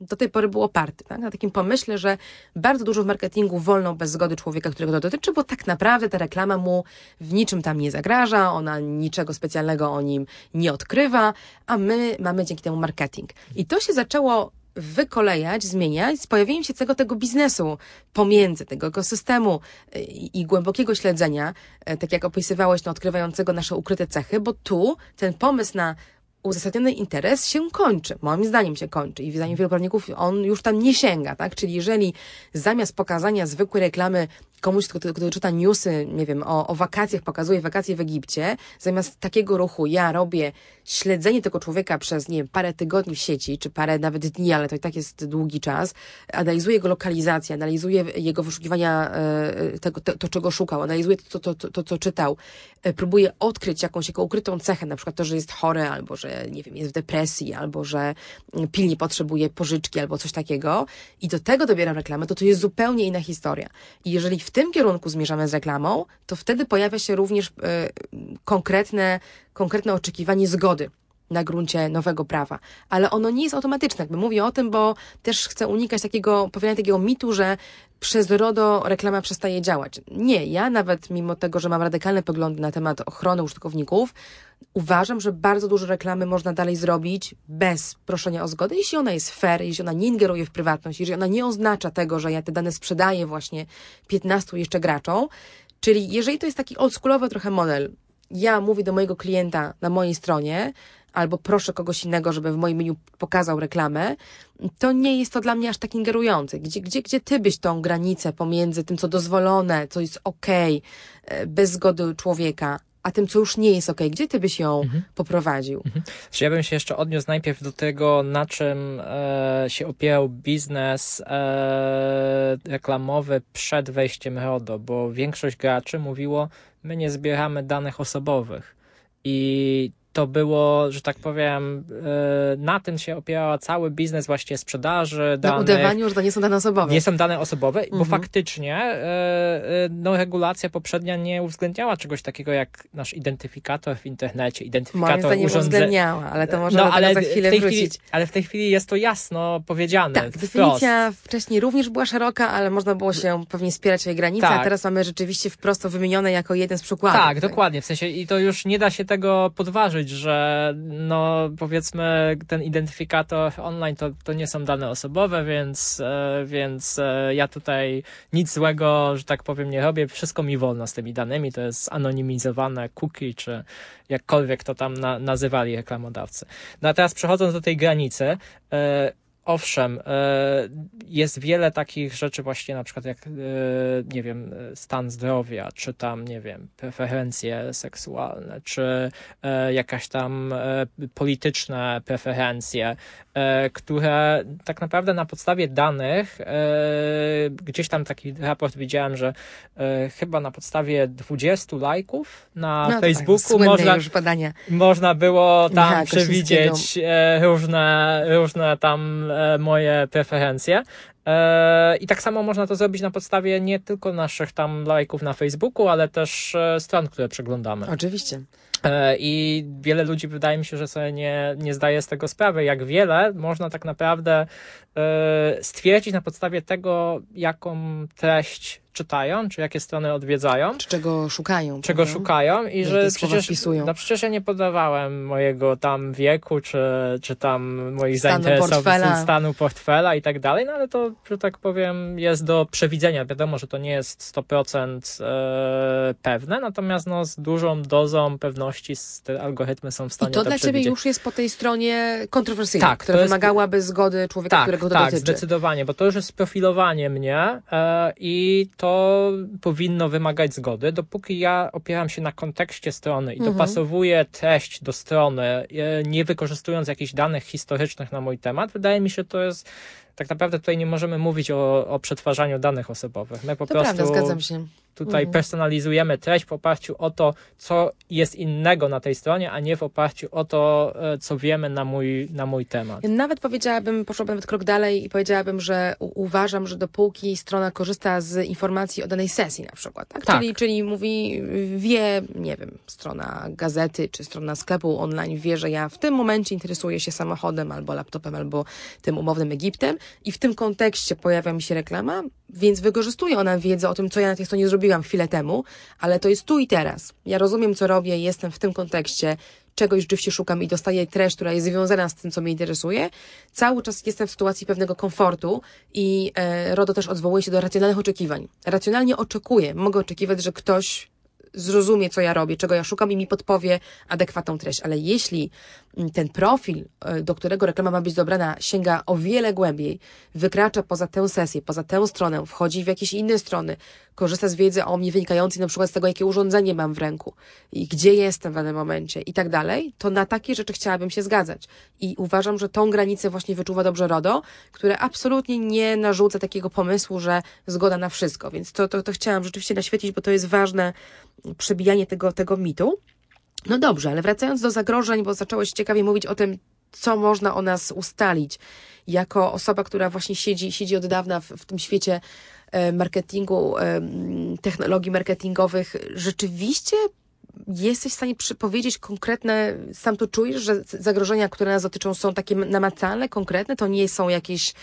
do tej pory był oparty, tak? na takim pomyśle, że bardzo dużo w marketingu wolno bez zgody człowieka, którego to dotyczy, bo tak naprawdę ta reklama mu w niczym tam nie zagraża, ona niczego specjalnego o nim nie odkrywa, a my mamy dzięki temu marketing. I to się zaczęło wykolejać, zmieniać z pojawieniem się całego tego biznesu pomiędzy tego ekosystemu i, i głębokiego śledzenia, y, tak jak opisywałeś, no, odkrywającego nasze ukryte cechy, bo tu ten pomysł na uzasadniony interes się kończy. Moim zdaniem się kończy i zdaniem wielu prawników on już tam nie sięga, tak? Czyli jeżeli zamiast pokazania zwykłej reklamy komuś, kto, kto czyta newsy, nie wiem, o, o wakacjach, pokazuje wakacje w Egipcie, zamiast takiego ruchu ja robię śledzenie tego człowieka przez, nie wiem, parę tygodni w sieci, czy parę nawet dni, ale to i tak jest długi czas, analizuję jego lokalizację, analizuję jego wyszukiwania, e, tego, to, to czego szukał, analizuję to, to, to, to, co czytał, e, próbuję odkryć jakąś jego ukrytą cechę, na przykład to, że jest chory, albo że, nie wiem, jest w depresji, albo że pilnie potrzebuje pożyczki, albo coś takiego i do tego dobieram reklamę, to to jest zupełnie inna historia. I jeżeli w tym kierunku zmierzamy z reklamą, to wtedy pojawia się również y, konkretne, konkretne oczekiwanie zgody na gruncie nowego prawa. Ale ono nie jest automatyczne. Jakby mówię o tym, bo też chcę unikać takiego, powiedzenia takiego mitu, że przez RODO reklama przestaje działać. Nie, ja nawet mimo tego, że mam radykalne poglądy na temat ochrony użytkowników, uważam, że bardzo dużo reklamy można dalej zrobić bez proszenia o zgodę, jeśli ona jest fair, jeśli ona nie ingeruje w prywatność, jeżeli ona nie oznacza tego, że ja te dane sprzedaję właśnie 15 jeszcze graczom. Czyli jeżeli to jest taki oldschoolowy trochę model, ja mówię do mojego klienta na mojej stronie, albo proszę kogoś innego, żeby w moim menu pokazał reklamę, to nie jest to dla mnie aż tak ingerujące. Gdzie, gdzie, gdzie ty byś tą granicę pomiędzy tym, co dozwolone, co jest okej, okay, bez zgody człowieka, a tym, co już nie jest ok, gdzie ty byś ją mhm. poprowadził? Mhm. Ja bym się jeszcze odniósł najpierw do tego, na czym e, się opierał biznes e, reklamowy przed wejściem RODO, bo większość graczy mówiło, my nie zbieramy danych osobowych. I to było, że tak powiem, e, na tym się opierał cały biznes właśnie sprzedaży danych. Na udawaniu, że to nie są dane osobowe. Nie są dane osobowe, mhm. bo faktycznie e, e, no, regulacja poprzednia nie uwzględniała czegoś takiego jak nasz identyfikator w internecie, identyfikator Moim zdaniem urządzenia. uwzględniała, ale to może no, ale za chwilę wrócić. Chwili, ale w tej chwili jest to jasno powiedziane. Tak, definicja wcześniej również była szeroka, ale można było się pewnie spierać o jej granice, tak. a teraz mamy rzeczywiście wprost wymienione jako jeden z przykładów. Tak, tak, dokładnie, w sensie i to już nie da się tego podważyć, że no powiedzmy ten identyfikator online to, to nie są dane osobowe, więc, e, więc e, ja tutaj nic złego, że tak powiem, nie robię. Wszystko mi wolno z tymi danymi. To jest anonimizowane cookie, czy jakkolwiek to tam na, nazywali reklamodawcy. No a teraz przechodząc do tej granicy, e, owszem, e, jest wiele takich rzeczy właśnie na przykład jak, e, nie wiem, stan zdrowia, czy tam, nie wiem, preferencje seksualne, czy e, jakaś tam polityczne preferencje, które tak naprawdę na podstawie danych, gdzieś tam taki raport widziałem, że chyba na podstawie 20 lajków na no, tak, Facebooku tak, można, można było tam przewidzieć różne, różne tam E, moje preferencje. E, I tak samo można to zrobić na podstawie nie tylko naszych tam lajków na Facebooku, ale też e, stron, które przeglądamy. Oczywiście. I wiele ludzi wydaje mi się, że sobie nie, nie zdaje z tego sprawy, jak wiele można tak naprawdę stwierdzić na podstawie tego, jaką treść czytają, czy jakie strony odwiedzają. Czy czego szukają. Czego prawda? szukają i że przecież, wpisują. no przecież ja nie podawałem mojego tam wieku, czy, czy tam moich stanu zainteresowań, portfela. stanu portfela i tak dalej, no ale to że tak powiem, jest do przewidzenia. Wiadomo, że to nie jest 100% e, pewne, natomiast no, z dużą dozą pewności te algorytmy są w stanie I to, to dla przewidzieć. ciebie już jest po tej stronie kontrowersyjnej, Tak, która jest- wymagałaby zgody człowieka, tak, którego to tak, dotyczy. zdecydowanie, bo to już jest profilowanie mnie e, i to powinno wymagać zgody. Dopóki ja opieram się na kontekście strony i Mhm. dopasowuję treść do strony, e, nie wykorzystując jakichś danych historycznych na mój temat, wydaje mi się, że to jest tak naprawdę tutaj nie możemy mówić o, o przetwarzaniu danych osobowych. My po To prostu prawda, tutaj Mhm. personalizujemy treść w oparciu o to, co jest innego na tej stronie, a nie w oparciu o to, e, co wiemy na mój, na mój temat. Nawet powiedziałabym, poszłabym nawet krok dalej i powiedziałabym, że uważam, że dopóki strona korzysta z informacji o danej sesji na przykład, tak? Tak. Czyli, czyli mówi, wie, nie wiem, strona gazety czy strona sklepu online wie, że ja w tym momencie interesuję się samochodem albo laptopem, albo tym umownym Egiptem i w tym kontekście pojawia mi się reklama, więc wykorzystuje ona wiedzę o tym, co ja na tej stronie zrobiłam chwilę temu, ale to jest tu i teraz. Ja rozumiem, co robię, jestem w tym kontekście, czegoś rzeczywiście szukam i dostaję treść, która jest związana z tym, co mnie interesuje, cały czas jestem w sytuacji pewnego komfortu i e, RODO też odwołuje się do racjonalnych oczekiwań. Racjonalnie oczekuję, mogę oczekiwać, że ktoś zrozumie, co ja robię, czego ja szukam i mi podpowie adekwatną treść. Ale jeśli ten profil, e, do którego reklama ma być dobrana, sięga o wiele głębiej, wykracza poza tę sesję, poza tę stronę, wchodzi w jakieś inne strony, korzysta z wiedzy o mnie wynikającej na przykład z tego, jakie urządzenie mam w ręku i gdzie jestem w danym momencie i tak dalej, to na takie rzeczy chciałabym się zgadzać. I uważam, że tą granicę właśnie wyczuwa dobrze RODO, które absolutnie nie narzuca takiego pomysłu, że zgoda na wszystko. Więc to, to, to chciałam rzeczywiście naświetlić, bo to jest ważne przebijanie tego, tego mitu. No dobrze, ale wracając do zagrożeń, bo zacząłeś ciekawie mówić o tym, co można o nas ustalić. Jako osoba, która właśnie siedzi, siedzi od dawna w, w tym świecie e, marketingu, e, technologii marketingowych, rzeczywiście jesteś w stanie powiedzieć konkretne, sam to czujesz, że zagrożenia, które nas dotyczą są takie namacalne, konkretne, to nie są jakieś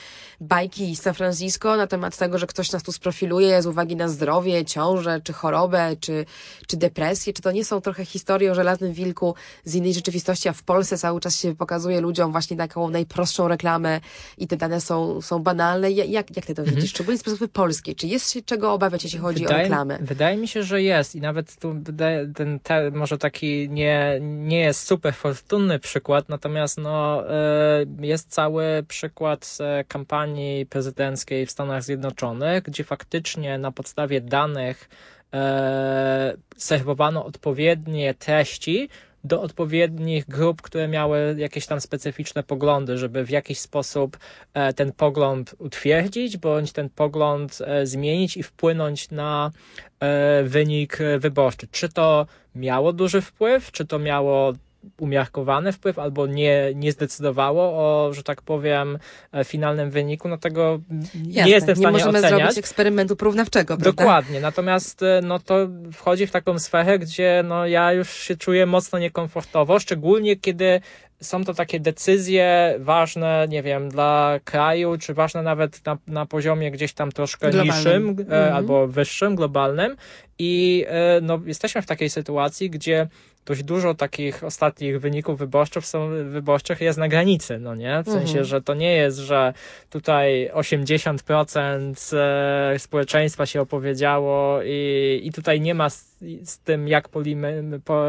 bajki z San Francisco na temat tego, że ktoś nas tu sprofiluje z uwagi na zdrowie, ciążę, czy chorobę, czy, czy depresję, czy to nie są trochę historie o żelaznym wilku z innej rzeczywistości, a w Polsce cały czas się pokazuje ludziom właśnie taką najprostszą reklamę i te dane są, są banalne. Ja- Jak, jak ty to widzisz? Szczególnie z perspektywy polskiej. Czy jest się czego obawiać, jeśli chodzi o reklamę? Wydaje mi się, że jest i nawet tu wydaje, ten te, może taki nie, nie jest super fortunny przykład, natomiast no, e, jest cały przykład kampanii prezydenckiej w Stanach Zjednoczonych, gdzie faktycznie na podstawie danych e, serwowano odpowiednie treści do odpowiednich grup, które miały jakieś tam specyficzne poglądy, żeby w jakiś sposób e, ten pogląd utwierdzić, bądź ten pogląd e, zmienić i wpłynąć na e, wynik wyborczy. Czy to miało duży wpływ, czy to miało umiarkowany wpływ, albo nie, nie zdecydowało o, że tak powiem, e, finalnym wyniku, no tego Jasne, nie jestem w stanie nie możemy oceniać. zrobić eksperymentu porównawczego, prawda? Dokładnie, natomiast e, no to wchodzi w taką sferę, gdzie no ja już się czuję mocno niekomfortowo, szczególnie kiedy są to takie decyzje ważne, nie wiem, dla kraju, czy ważne nawet na, na poziomie gdzieś tam troszkę Globalnym. niższym e, Mhm. albo wyższym, globalnym i no, jesteśmy w takiej sytuacji, gdzie dość dużo takich ostatnich wyników wyborczych, są, wyborczych jest na granicy, no nie? W sensie, Mhm. że to nie jest, że tutaj 80% e, społeczeństwa się opowiedziało i, i tutaj nie ma z, z tym, jak polimy, po,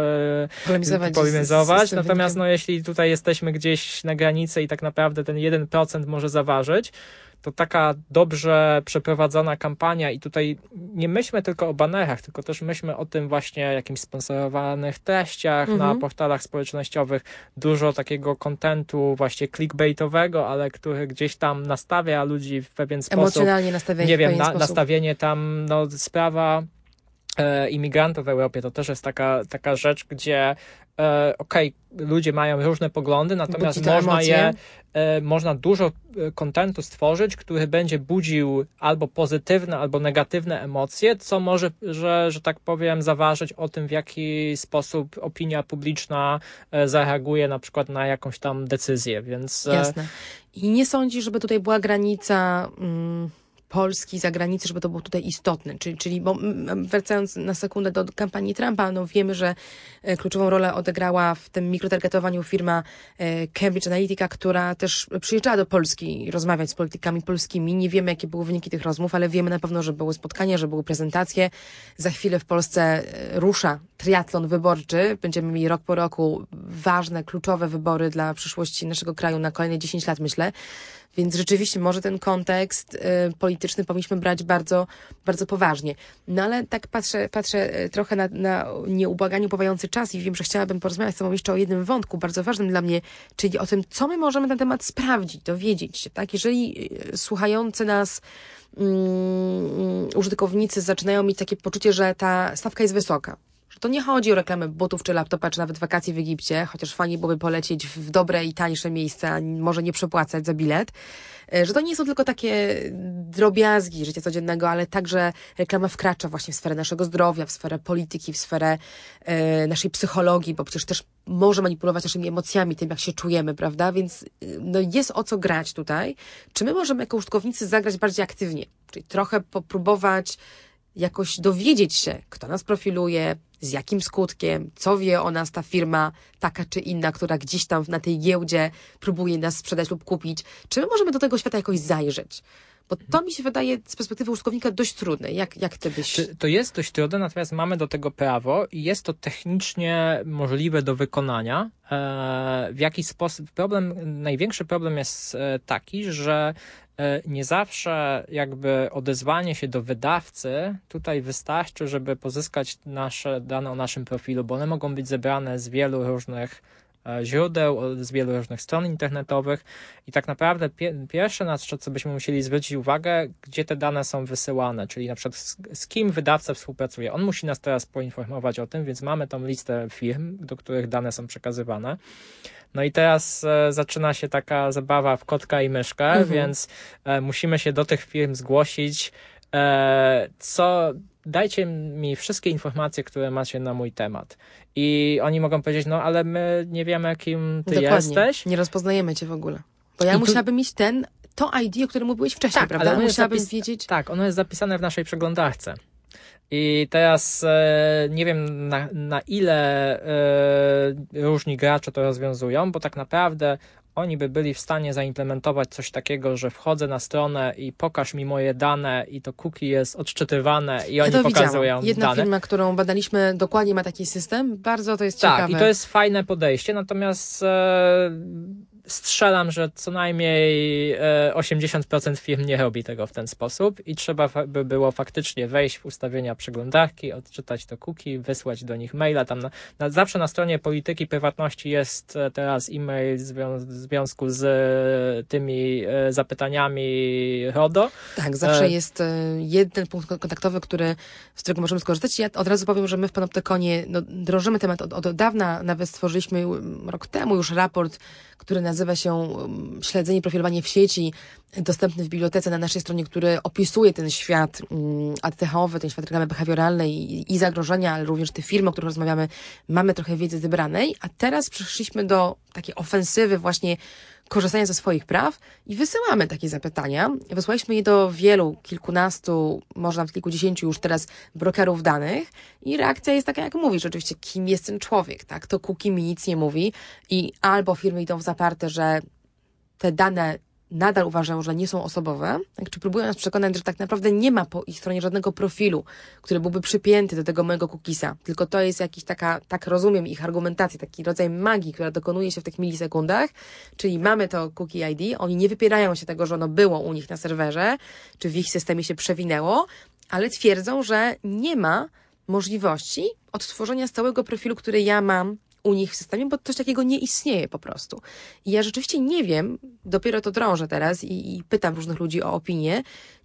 Polemizować. z- polemizować. z- z tym Natomiast wynikiem. no, jeśli tutaj jesteśmy gdzieś na granicy i tak naprawdę ten 1% może zaważyć, to taka dobrze przeprowadzona kampania i tutaj nie myślmy tylko o banerach, tylko też myślmy o tym właśnie jakimś sponsorowanych treściach na Mhm. portalach społecznościowych, dużo takiego kontentu właśnie clickbaitowego, ale który gdzieś tam nastawia ludzi w pewien sposób. Emocjonalnie nastawienie nie wiem, na, nastawienie tam, no sprawa e, imigrantów w Europie to też jest taka, taka rzecz, gdzie e, okej, ludzie mają różne poglądy, natomiast Budzi można emocje. je, e, można dużo e, kontentu stworzyć, który będzie budził albo pozytywne, albo negatywne emocje, co może, że, że tak powiem, zaważyć o tym, w jaki sposób opinia publiczna e, zareaguje na przykład na jakąś tam decyzję, więc e, Jasne. I nie sądzisz, żeby tutaj była granica mm, Polski za granicę, żeby to było tutaj istotne. Czyli, czyli bo, wracając na sekundę do kampanii Trumpa, no wiemy, że e, kluczową rolę odegrała w tym mikrotargetowaniu firma e, Cambridge Analytica, która też przyjeżdżała do Polski rozmawiać z politykami polskimi. Nie wiemy, jakie były wyniki tych rozmów, ale wiemy na pewno, że były spotkania, że były prezentacje. Za chwilę w Polsce e, rusza triatlon wyborczy. Będziemy mieli rok po roku ważne, kluczowe wybory dla przyszłości naszego kraju na kolejne 10 lat, myślę. Więc rzeczywiście może ten kontekst y, polityczny powinniśmy brać bardzo, bardzo poważnie. No ale tak patrzę, patrzę y, trochę na, na nieubłaganie upływający czas i wiem, że chciałabym porozmawiać z Tobą jeszcze o jednym wątku, bardzo ważnym dla mnie, czyli o tym, co my możemy na temat sprawdzić, dowiedzieć się, tak? Jeżeli y, słuchający nas um, użytkownicy zaczynają mieć takie poczucie, że ta stawka jest wysoka, to nie chodzi o reklamę butów czy laptopa, czy nawet wakacji w Egipcie, chociaż fajnie byłoby polecieć w dobre i tańsze miejsca, może nie przepłacać za bilet, e, że to nie są tylko takie drobiazgi życia codziennego, ale także reklama wkracza właśnie w sferę naszego zdrowia, w sferę polityki, w sferę e, naszej psychologii, bo przecież też może manipulować naszymi emocjami, tym jak się czujemy, prawda? Więc e, no, jest o co grać tutaj. Czy my możemy jako użytkownicy zagrać bardziej aktywnie? Czyli trochę popróbować jakoś dowiedzieć się, kto nas profiluje, z jakim skutkiem, co wie o nas ta firma, taka czy inna, która gdzieś tam na tej giełdzie próbuje nas sprzedać lub kupić. Czy my możemy do tego świata jakoś zajrzeć? Bo to mi się wydaje z perspektywy użytkownika dość trudne. Jak, jak ty byś... To jest dość trudne, natomiast mamy do tego prawo i jest to technicznie możliwe do wykonania. E, w jaki sposób? Problem, największy problem jest e, taki, że nie zawsze jakby odezwanie się do wydawcy tutaj wystarczy, żeby pozyskać nasze dane o naszym profilu, bo one mogą być zebrane z wielu różnych e, źródeł, z wielu różnych stron internetowych i tak naprawdę pierwsze, na co byśmy musieli zwrócić uwagę, gdzie te dane są wysyłane, czyli na przykład z, z kim wydawca współpracuje. On musi nas teraz poinformować o tym, więc mamy tą listę firm, do których dane są przekazywane. No i teraz e, zaczyna się taka zabawa w kotka i myszkę, mhm. więc e, musimy się do tych firm zgłosić. E, co dajcie mi wszystkie informacje, które macie na mój temat. I oni mogą powiedzieć, no ale my nie wiemy, kim ty Dokładnie. jesteś. Nie rozpoznajemy cię w ogóle. Bo ja I musiałabym tu... mieć ten, to ID, o którym mówiłeś wcześniej, tak, prawda? Ale musiałabym zapis... wiedzieć. Tak, ono jest zapisane w naszej przeglądarce. I teraz e, nie wiem na, na ile e, różni gracze to rozwiązują, bo tak naprawdę oni by byli w stanie zaimplementować coś takiego, że wchodzę na stronę i pokaż mi moje dane i to cookie jest odczytywane i oni ja pokazują widziałam. Jedna dane. firma, którą badaliśmy, dokładnie ma taki system. Bardzo to jest tak, ciekawe. Tak, i to jest fajne podejście, natomiast e, strzelam, że co najmniej 80% e, firm nie robi tego w ten sposób i trzeba by było faktycznie wejść w ustawienia przeglądarki, odczytać to cookie, wysłać do nich maila. Tam na, na, zawsze na stronie polityki prywatności jest e, teraz e-mail w związku z e, tymi zapytaniami RODO. Tak, zawsze jest jeden punkt kontaktowy, który, z którego możemy skorzystać. Ja od razu powiem, że my w Panoptykonie no, drążymy temat od, od dawna, nawet stworzyliśmy rok temu już raport, który nazywa się um, Śledzenie profilowanie w sieci, dostępny w bibliotece na naszej stronie, który opisuje ten świat um, ATH-owy, ten świat reklamy behawioralnej i zagrożenia, ale również te firmy, o których rozmawiamy, mamy trochę wiedzy zebranej, a teraz przeszliśmy do takiej ofensywy właśnie korzystania ze swoich praw i wysyłamy takie zapytania. Wysłaliśmy je do wielu, kilkunastu, może nawet kilkudziesięciu już teraz brokerów danych i reakcja jest taka, jak mówisz, oczywiście, kim jest ten człowiek, tak? To cookie mi nic nie mówi i albo firmy idą w zaparte, że te dane nadal uważają, że nie są osobowe, czy próbują nas przekonać, że tak naprawdę nie ma po ich stronie żadnego profilu, który byłby przypięty do tego mojego cookiesa, tylko to jest jakiś taka, tak rozumiem ich argumentację, taki rodzaj magii, która dokonuje się w tych milisekundach, czyli mamy to cookie ID, oni nie wypierają się tego, że ono było u nich na serwerze, czy w ich systemie się przewinęło, ale twierdzą, że nie ma możliwości odtworzenia stałego profilu, który ja mam u nich w systemie, bo coś takiego nie istnieje po prostu. I ja rzeczywiście nie wiem, dopiero to drążę teraz i, i pytam różnych ludzi o opinię,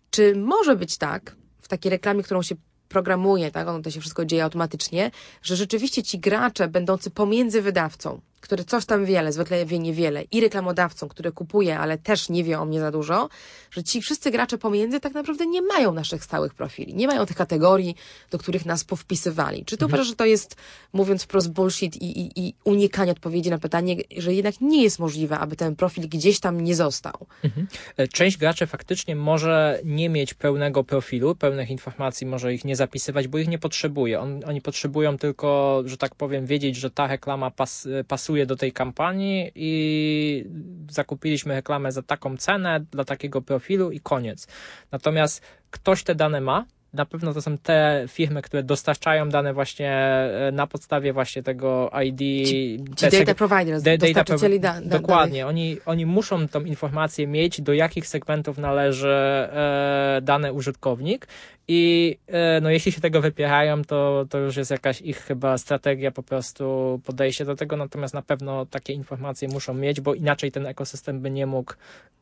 czy może być tak, w takiej reklamie, którą się programuje, tak, ono to się wszystko dzieje automatycznie, że rzeczywiście ci gracze będący pomiędzy wydawcą który coś tam wie, ale zwykle wie niewiele, i reklamodawcą, który kupuje, ale też nie wie o mnie za dużo, że ci wszyscy gracze pomiędzy tak naprawdę nie mają naszych stałych profili, nie mają tych kategorii, do których nas powpisywali. Czy ty mhm. uważasz, że to jest, mówiąc wprost, bullshit i, i, i unikanie odpowiedzi na pytanie, że jednak nie jest możliwe, aby ten profil gdzieś tam nie został? Mhm. E, część graczy faktycznie może nie mieć pełnego profilu, pełnych informacji, może ich nie zapisywać, bo ich nie potrzebuje. On, oni potrzebują tylko, że tak powiem, wiedzieć, że ta reklama pas, pasuje pasuje do tej kampanii i zakupiliśmy reklamę za taką cenę dla takiego profilu i koniec. Natomiast ktoś te dane ma, na pewno to są te firmy, które dostarczają dane właśnie e, na podstawie właśnie tego ID. Ci, ci data providers, da, dostarczycieli da, da, Dokładnie. Oni, oni muszą tą informację mieć, do jakich segmentów należy e, dany użytkownik i e, no, jeśli się tego wypierają, to, to już jest jakaś ich chyba strategia, po prostu podejście do tego, natomiast na pewno takie informacje muszą mieć, bo inaczej ten ekosystem by nie mógł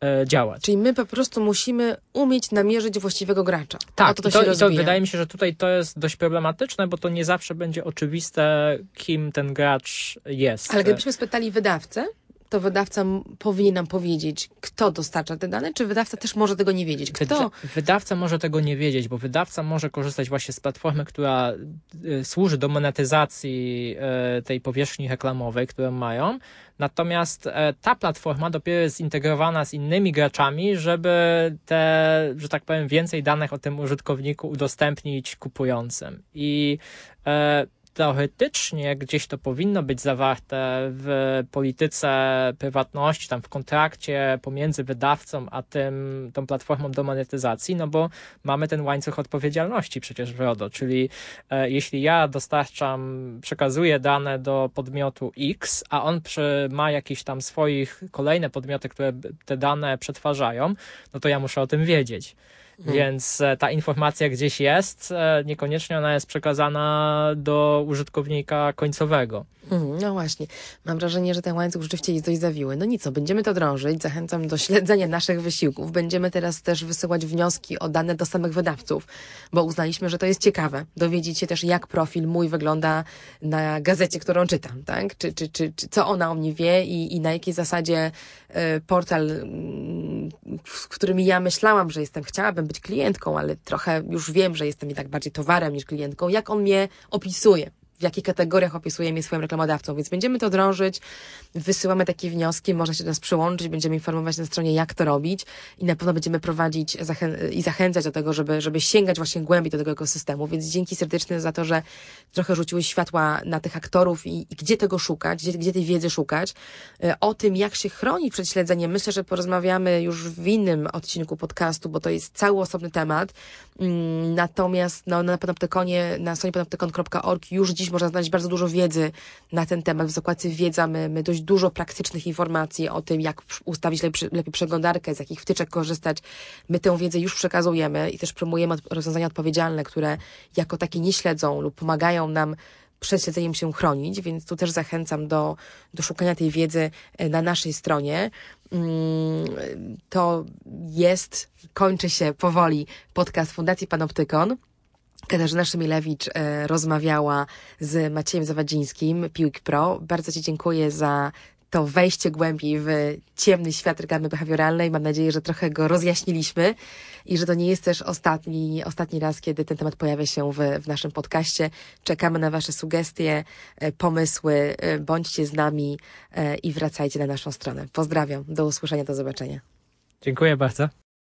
e, działać. Czyli my po prostu musimy umieć namierzyć właściwego gracza. Tak, to, to, to, to wydaje mi się, że tutaj to jest dość problematyczne, bo to nie zawsze będzie oczywiste, kim ten gracz jest. Ale gdybyśmy spytali wydawcę, to wydawca powinien nam powiedzieć, kto dostarcza te dane, czy wydawca też może tego nie wiedzieć? Kto? Wydawca może tego nie wiedzieć, bo wydawca może korzystać właśnie z platformy, która y, służy do monetyzacji y, tej powierzchni reklamowej, którą mają. Natomiast e, ta platforma dopiero jest zintegrowana z innymi graczami, żeby te, że tak powiem, więcej danych o tym użytkowniku udostępnić kupującym. I e, teoretycznie gdzieś to powinno być zawarte w polityce prywatności, tam w kontrakcie pomiędzy wydawcą a tym, tą platformą do monetyzacji, no bo mamy ten łańcuch odpowiedzialności przecież w RODO, czyli e, jeśli ja dostarczam, przekazuję dane do podmiotu X, a on przy, ma jakieś tam swoich kolejne podmioty, które te dane przetwarzają, no to ja muszę o tym wiedzieć. Hmm. Więc e, ta informacja gdzieś jest, e, niekoniecznie ona jest przekazana do użytkownika końcowego. Mhm, no właśnie. Mam wrażenie, że ten łańcuch rzeczywiście jest dość zawiły. No nic, będziemy to drążyć. Zachęcam do śledzenia naszych wysiłków. Będziemy teraz też wysyłać wnioski o dane do samych wydawców, bo uznaliśmy, że to jest ciekawe. Dowiedzieć się też, jak profil mój wygląda na gazecie, którą czytam, tak? Czy, czy, czy, czy co ona o mnie wie i, i na jakiej zasadzie portal, y, w którym ja myślałam, że jestem, chciałabym być klientką, ale trochę już wiem, że jestem jednak bardziej towarem niż klientką, jak on mnie opisuje w jakich kategoriach opisuje mnie swoim reklamodawcą, więc będziemy to drążyć, wysyłamy takie wnioski, można się do nas przyłączyć, będziemy informować na stronie, jak to robić i na pewno będziemy prowadzić i zachęcać do tego, żeby, żeby sięgać właśnie głębiej do tego ekosystemu, więc dzięki serdeczne za to, że trochę rzuciły światła na tych aktorów i, i gdzie tego szukać, gdzie, gdzie tej wiedzy szukać. E, o tym, jak się chronić przed śledzeniem, myślę, że porozmawiamy już w innym odcinku podcastu, bo to jest cały osobny temat, natomiast no, na Panoptykonie, na stronie panoptykon.org już dziś można znaleźć bardzo dużo wiedzy na ten temat. W zakładce wiedza mamy dość dużo praktycznych informacji o tym, jak ustawić lepiej, lepiej przeglądarkę, z jakich wtyczek korzystać. My tę wiedzę już przekazujemy i też promujemy rozwiązania odpowiedzialne, które jako takie nie śledzą lub pomagają nam przed śledzeniem się chronić, więc tu też zachęcam do, do szukania tej wiedzy e, na naszej stronie. Mm, to jest, kończy się powoli podcast Fundacji Panoptykon. Katarzyna Szymilewicz e, rozmawiała z Maciejem Zawadzińskim, Piłk Pro. Bardzo Ci dziękuję za to wejście głębiej w ciemny świat reklamy behawioralnej. Mam nadzieję, że trochę go rozjaśniliśmy i że to nie jest też ostatni, ostatni raz, kiedy ten temat pojawia się w, w naszym podcaście. Czekamy na Wasze sugestie, e, pomysły. E, bądźcie z nami i wracajcie na naszą stronę. Pozdrawiam. Do usłyszenia, do zobaczenia. Dziękuję bardzo.